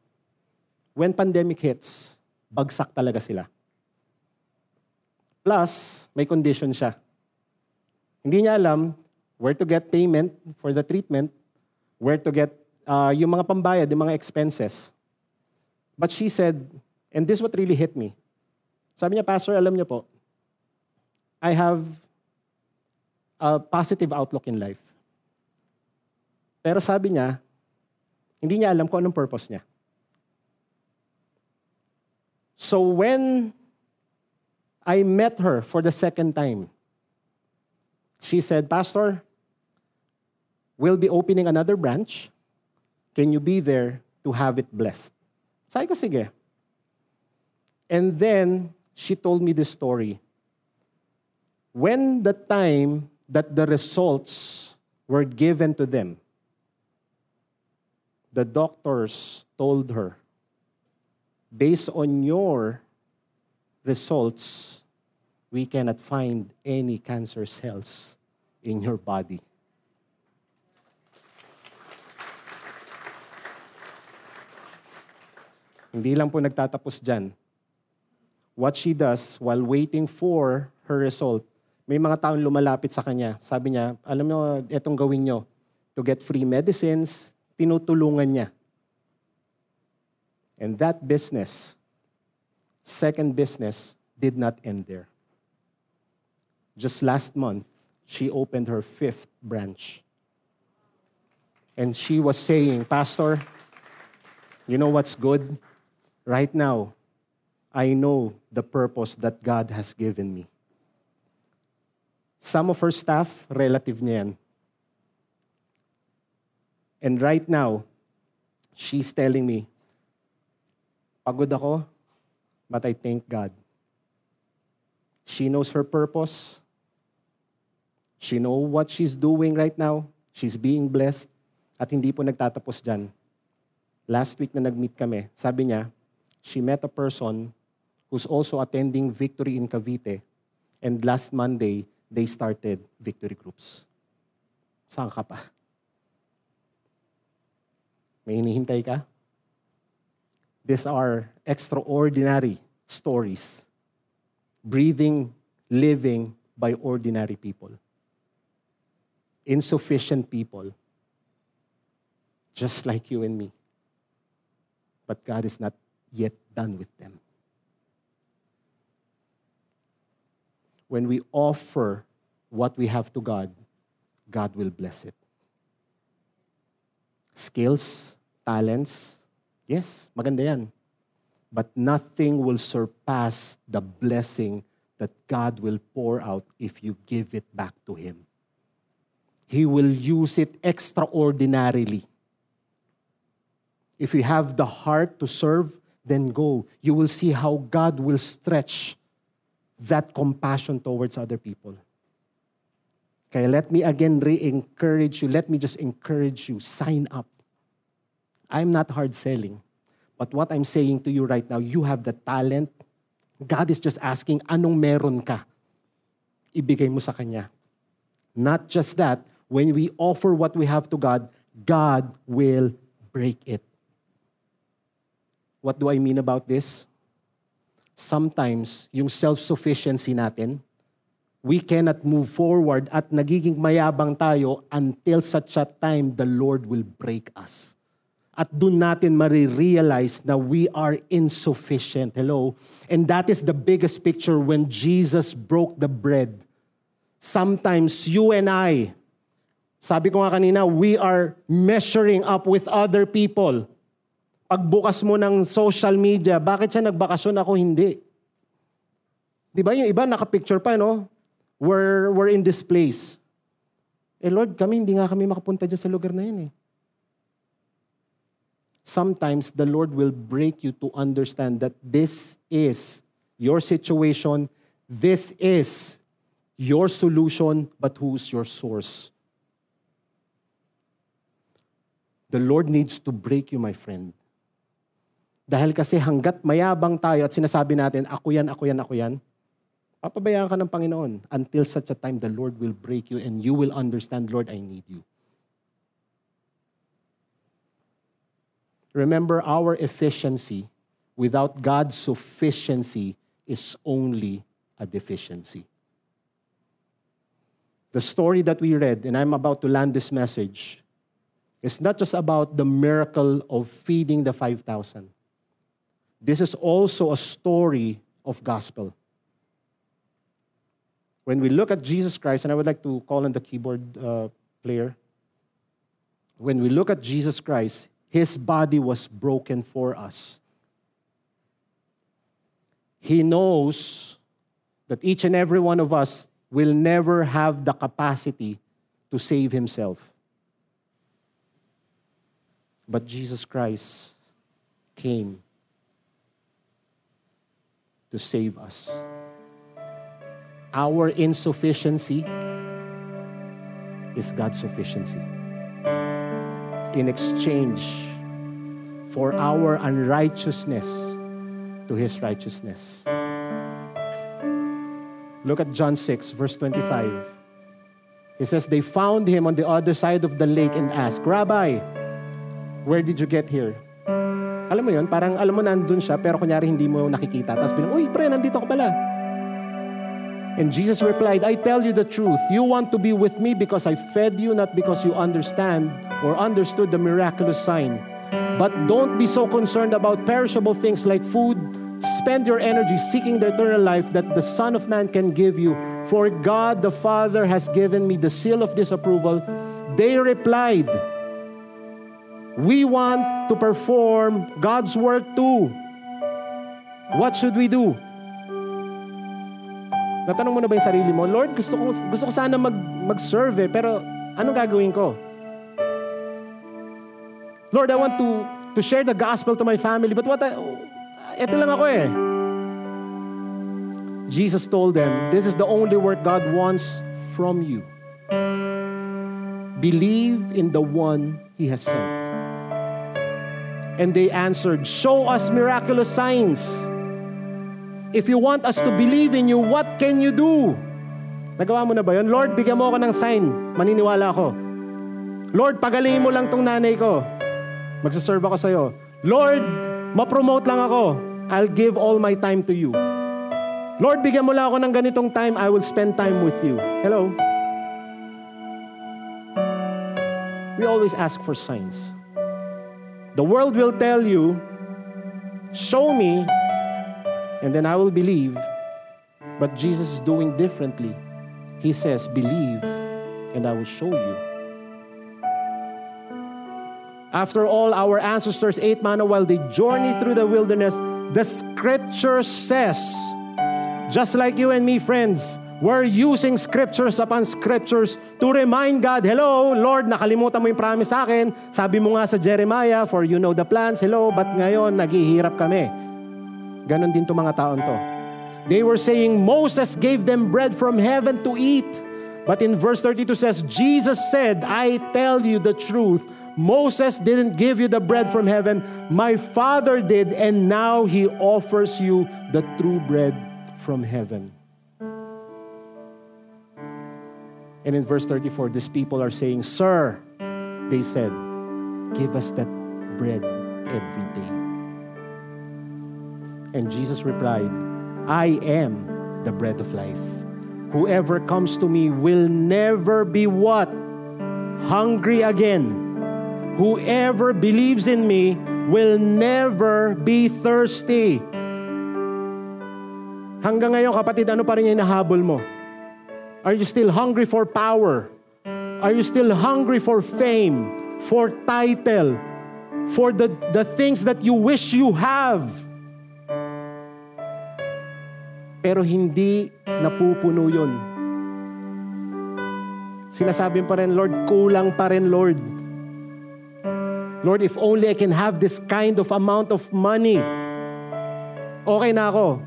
when pandemic hits, bagsak talaga sila. Plus, may condition siya. Hindi niya alam where to get payment for the treatment, where to get uh, yung mga pambayad, yung mga expenses. But she said, and this what really hit me. Sabi niya, Pastor, alam niyo po, I have a positive outlook in life. Pero sabi niya, hindi niya alam kung anong purpose niya. So when I met her for the second time, she said, Pastor, we'll be opening another branch. Can you be there to have it blessed? Sabi ko, sige. And then, she told me this story. When the time that the results were given to them, the doctors told her, based on your results, we cannot find any cancer cells in your body. Hindi lang po nagtatapos dyan. What she does while waiting for her result, may mga taong lumalapit sa kanya. Sabi niya, alam mo, itong gawin nyo. To get free medicines, tinutulungan niya. And that business, second business, did not end there. Just last month, she opened her fifth branch. And she was saying, Pastor, you know what's good? Right now, I know the purpose that God has given me. Some of her staff, relative niya yan. And right now, she's telling me, pagod ako, but I thank God. She knows her purpose. She knows what she's doing right now. She's being blessed. At hindi po nagtatapos dyan. Last week na nag-meet kami, sabi niya, she met a person who's also attending Victory in Cavite. And last Monday, they started Victory Groups. Saan ka pa? May hinihintay ka? These are extraordinary stories. Breathing, living by ordinary people. Insufficient people. Just like you and me. But God is not yet done with them. When we offer what we have to God, God will bless it. Skills, talents, yes, maganda yan. But nothing will surpass the blessing that God will pour out if you give it back to Him. He will use it extraordinarily. If you have the heart to serve, then go. You will see how God will stretch that compassion towards other people. Okay, let me again re-encourage you. Let me just encourage you. Sign up. I'm not hard selling. But what I'm saying to you right now, you have the talent. God is just asking, anong meron ka? Ibigay mo sa Kanya. Not just that, when we offer what we have to God, God will break it. What do I mean about this? sometimes yung self-sufficiency natin, we cannot move forward at nagiging mayabang tayo until such a time the Lord will break us. At doon natin marirealize na we are insufficient. Hello? And that is the biggest picture when Jesus broke the bread. Sometimes you and I, sabi ko nga kanina, we are measuring up with other people. Pagbukas mo ng social media, bakit siya nagbakasyon ako hindi? Di ba yung iba nakapicture pa, no? We're, we're in this place. Eh Lord, kami hindi nga kami makapunta dyan sa lugar na yun eh sometimes the Lord will break you to understand that this is your situation, this is your solution, but who's your source? The Lord needs to break you, my friend. Dahil kasi hanggat mayabang tayo at sinasabi natin, ako yan, ako yan, ako yan, papabayaan ka ng Panginoon until such a time the Lord will break you and you will understand, Lord, I need you. Remember, our efficiency without God's sufficiency is only a deficiency. The story that we read, and I'm about to land this message, is not just about the miracle of feeding the 5,000. This is also a story of gospel. When we look at Jesus Christ, and I would like to call on the keyboard uh, player, when we look at Jesus Christ, his body was broken for us. He knows that each and every one of us will never have the capacity to save himself. But Jesus Christ came to save us. Our insufficiency is God's sufficiency in exchange for our unrighteousness to his righteousness. Look at John 6, verse 25. He says, They found him on the other side of the lake and asked, Rabbi, where did you get here? Alam mo yun, parang alam mo nandun siya, pero kunyari hindi mo nakikita. Tapos bilang, uy, pre, nandito ka pala. And Jesus replied, I tell you the truth. You want to be with me because I fed you, not because you understand or understood the miraculous sign. But don't be so concerned about perishable things like food. Spend your energy seeking the eternal life that the Son of Man can give you. For God the Father has given me the seal of disapproval. They replied, We want to perform God's work too. What should we do? Natanong mo na ba yung sarili mo, Lord, gusto ko, gusto ko sana mag, mag-serve eh, pero ano gagawin ko? Lord, I want to, to share the gospel to my family, but what I, eto lang ako eh. Jesus told them, this is the only work God wants from you. Believe in the one He has sent. And they answered, Show us miraculous signs. If you want us to believe in you, what can you do? Nagawa mo na ba yun? Lord, bigyan mo ako ng sign. Maniniwala ako. Lord, pagalingin mo lang tong nanay ko. Magsaserve ako sa'yo. Lord, ma-promote lang ako. I'll give all my time to you. Lord, bigyan mo lang ako ng ganitong time. I will spend time with you. Hello? We always ask for signs. The world will tell you, show me and then I will believe. But Jesus is doing differently. He says, Believe, and I will show you. After all, our ancestors ate manna while they journeyed through the wilderness. The scripture says, just like you and me, friends, we're using scriptures upon scriptures to remind God, hello, Lord, nakalimutan mo yung promise sa akin. Sabi mo nga sa Jeremiah, for you know the plans, hello, but ngayon, naghihirap kami. Ganon din to mga taon to. They were saying, Moses gave them bread from heaven to eat. But in verse 32 says, Jesus said, I tell you the truth. Moses didn't give you the bread from heaven. My Father did, and now He offers you the true bread from heaven. And in verse 34, these people are saying, Sir, they said, give us that bread every day. And Jesus replied, I am the bread of life. Whoever comes to me will never be what? Hungry again. Whoever believes in me will never be thirsty. Hanggang ngayon, kapatid, ano pa rin yung nahabol mo? Are you still hungry for power? Are you still hungry for fame, for title, for the, the things that you wish you have? Pero hindi napupuno yun. Sinasabi pa rin, Lord, kulang pa rin, Lord. Lord, if only I can have this kind of amount of money, okay na ako.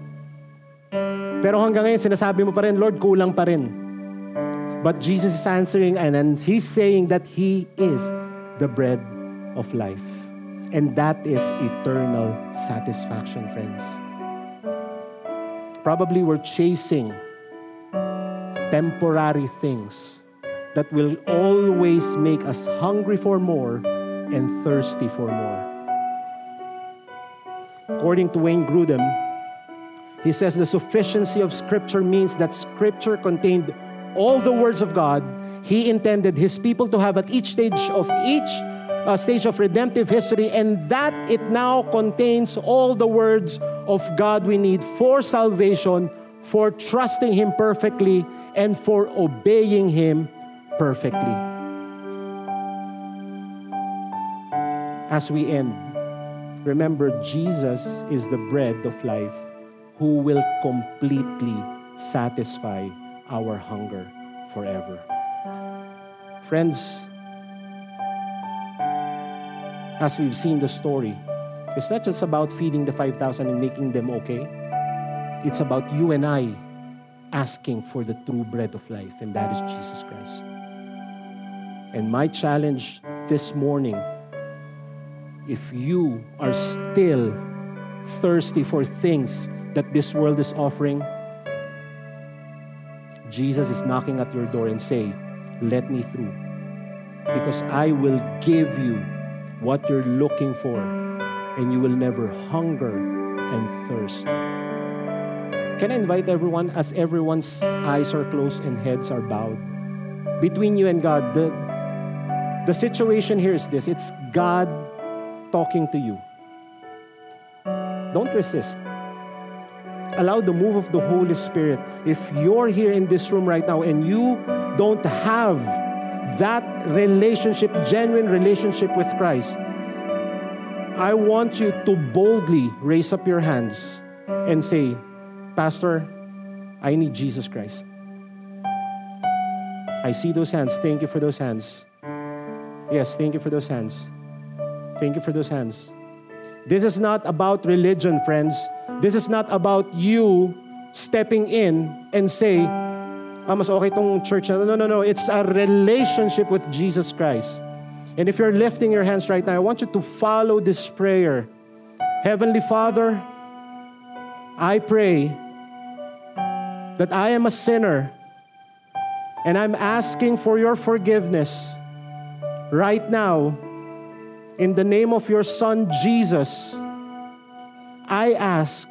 Pero hanggang ngayon, sinasabi mo pa rin, Lord, kulang pa rin. But Jesus is answering and, and He's saying that He is the bread of life. And that is eternal satisfaction, friends. Probably we're chasing temporary things that will always make us hungry for more and thirsty for more. According to Wayne Grudem, he says the sufficiency of Scripture means that Scripture contained all the words of God. He intended His people to have at each stage of each uh, stage of redemptive history, and that it now contains all the words of God we need for salvation, for trusting Him perfectly, and for obeying Him perfectly. As we end, remember Jesus is the bread of life who will completely satisfy our hunger forever. Friends, as we've seen the story, it's not just about feeding the 5,000 and making them okay. It's about you and I asking for the true bread of life, and that is Jesus Christ. And my challenge this morning if you are still thirsty for things that this world is offering, Jesus is knocking at your door and say, "Let me through." Because I will give you what you're looking for and you will never hunger and thirst. Can I invite everyone as everyone's eyes are closed and heads are bowed? Between you and God, the, the situation here is this it's God talking to you. Don't resist. Allow the move of the Holy Spirit. If you're here in this room right now and you don't have that relationship, genuine relationship with Christ, I want you to boldly raise up your hands and say, Pastor, I need Jesus Christ. I see those hands. Thank you for those hands. Yes, thank you for those hands. Thank you for those hands. This is not about religion, friends. This is not about you stepping in and say, ah, mas okay tong church na. No, no, no. It's a relationship with Jesus Christ. And if you're lifting your hands right now, I want you to follow this prayer. Heavenly Father, I pray that I am a sinner and I'm asking for your forgiveness right now in the name of your Son Jesus. I ask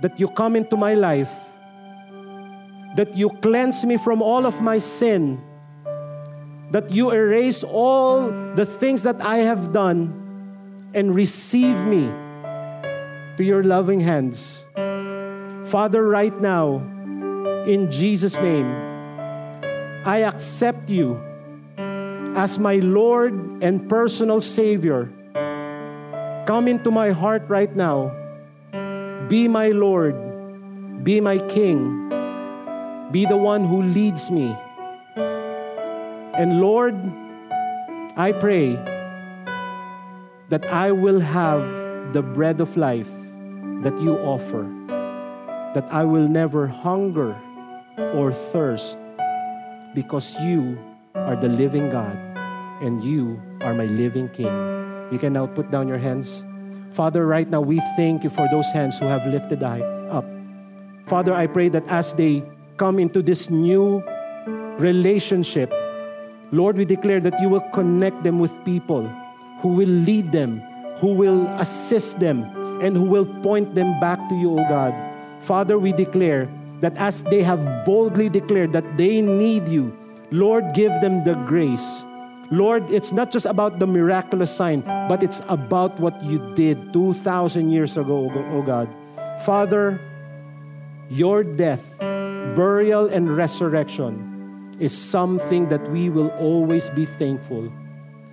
that you come into my life, that you cleanse me from all of my sin, that you erase all the things that I have done and receive me to your loving hands. Father, right now, in Jesus' name, I accept you as my Lord and personal Savior. Come into my heart right now. Be my Lord. Be my King. Be the one who leads me. And Lord, I pray that I will have the bread of life that you offer, that I will never hunger or thirst because you are the living God and you are my living King. You can now put down your hands. Father, right now we thank you for those hands who have lifted up. Father, I pray that as they come into this new relationship, Lord, we declare that you will connect them with people who will lead them, who will assist them, and who will point them back to you, O God. Father, we declare that as they have boldly declared that they need you, Lord, give them the grace. Lord, it's not just about the miraculous sign, but it's about what you did 2,000 years ago, O God. Father, your death, burial, and resurrection is something that we will always be thankful.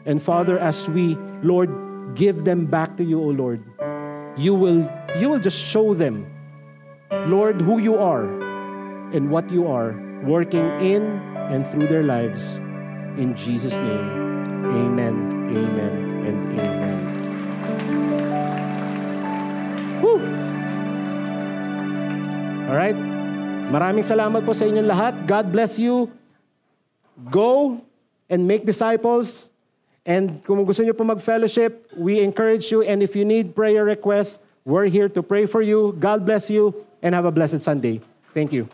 And Father, as we, Lord, give them back to you, O Lord, you will, you will just show them, Lord, who you are and what you are working in and through their lives. In Jesus' name, amen, amen, and amen. Woo! All right. Maraming salamat po sa inyong lahat. God bless you. Go and make disciples. And kung gusto niyo po mag-fellowship, we encourage you. And if you need prayer requests, we're here to pray for you. God bless you and have a blessed Sunday. Thank you.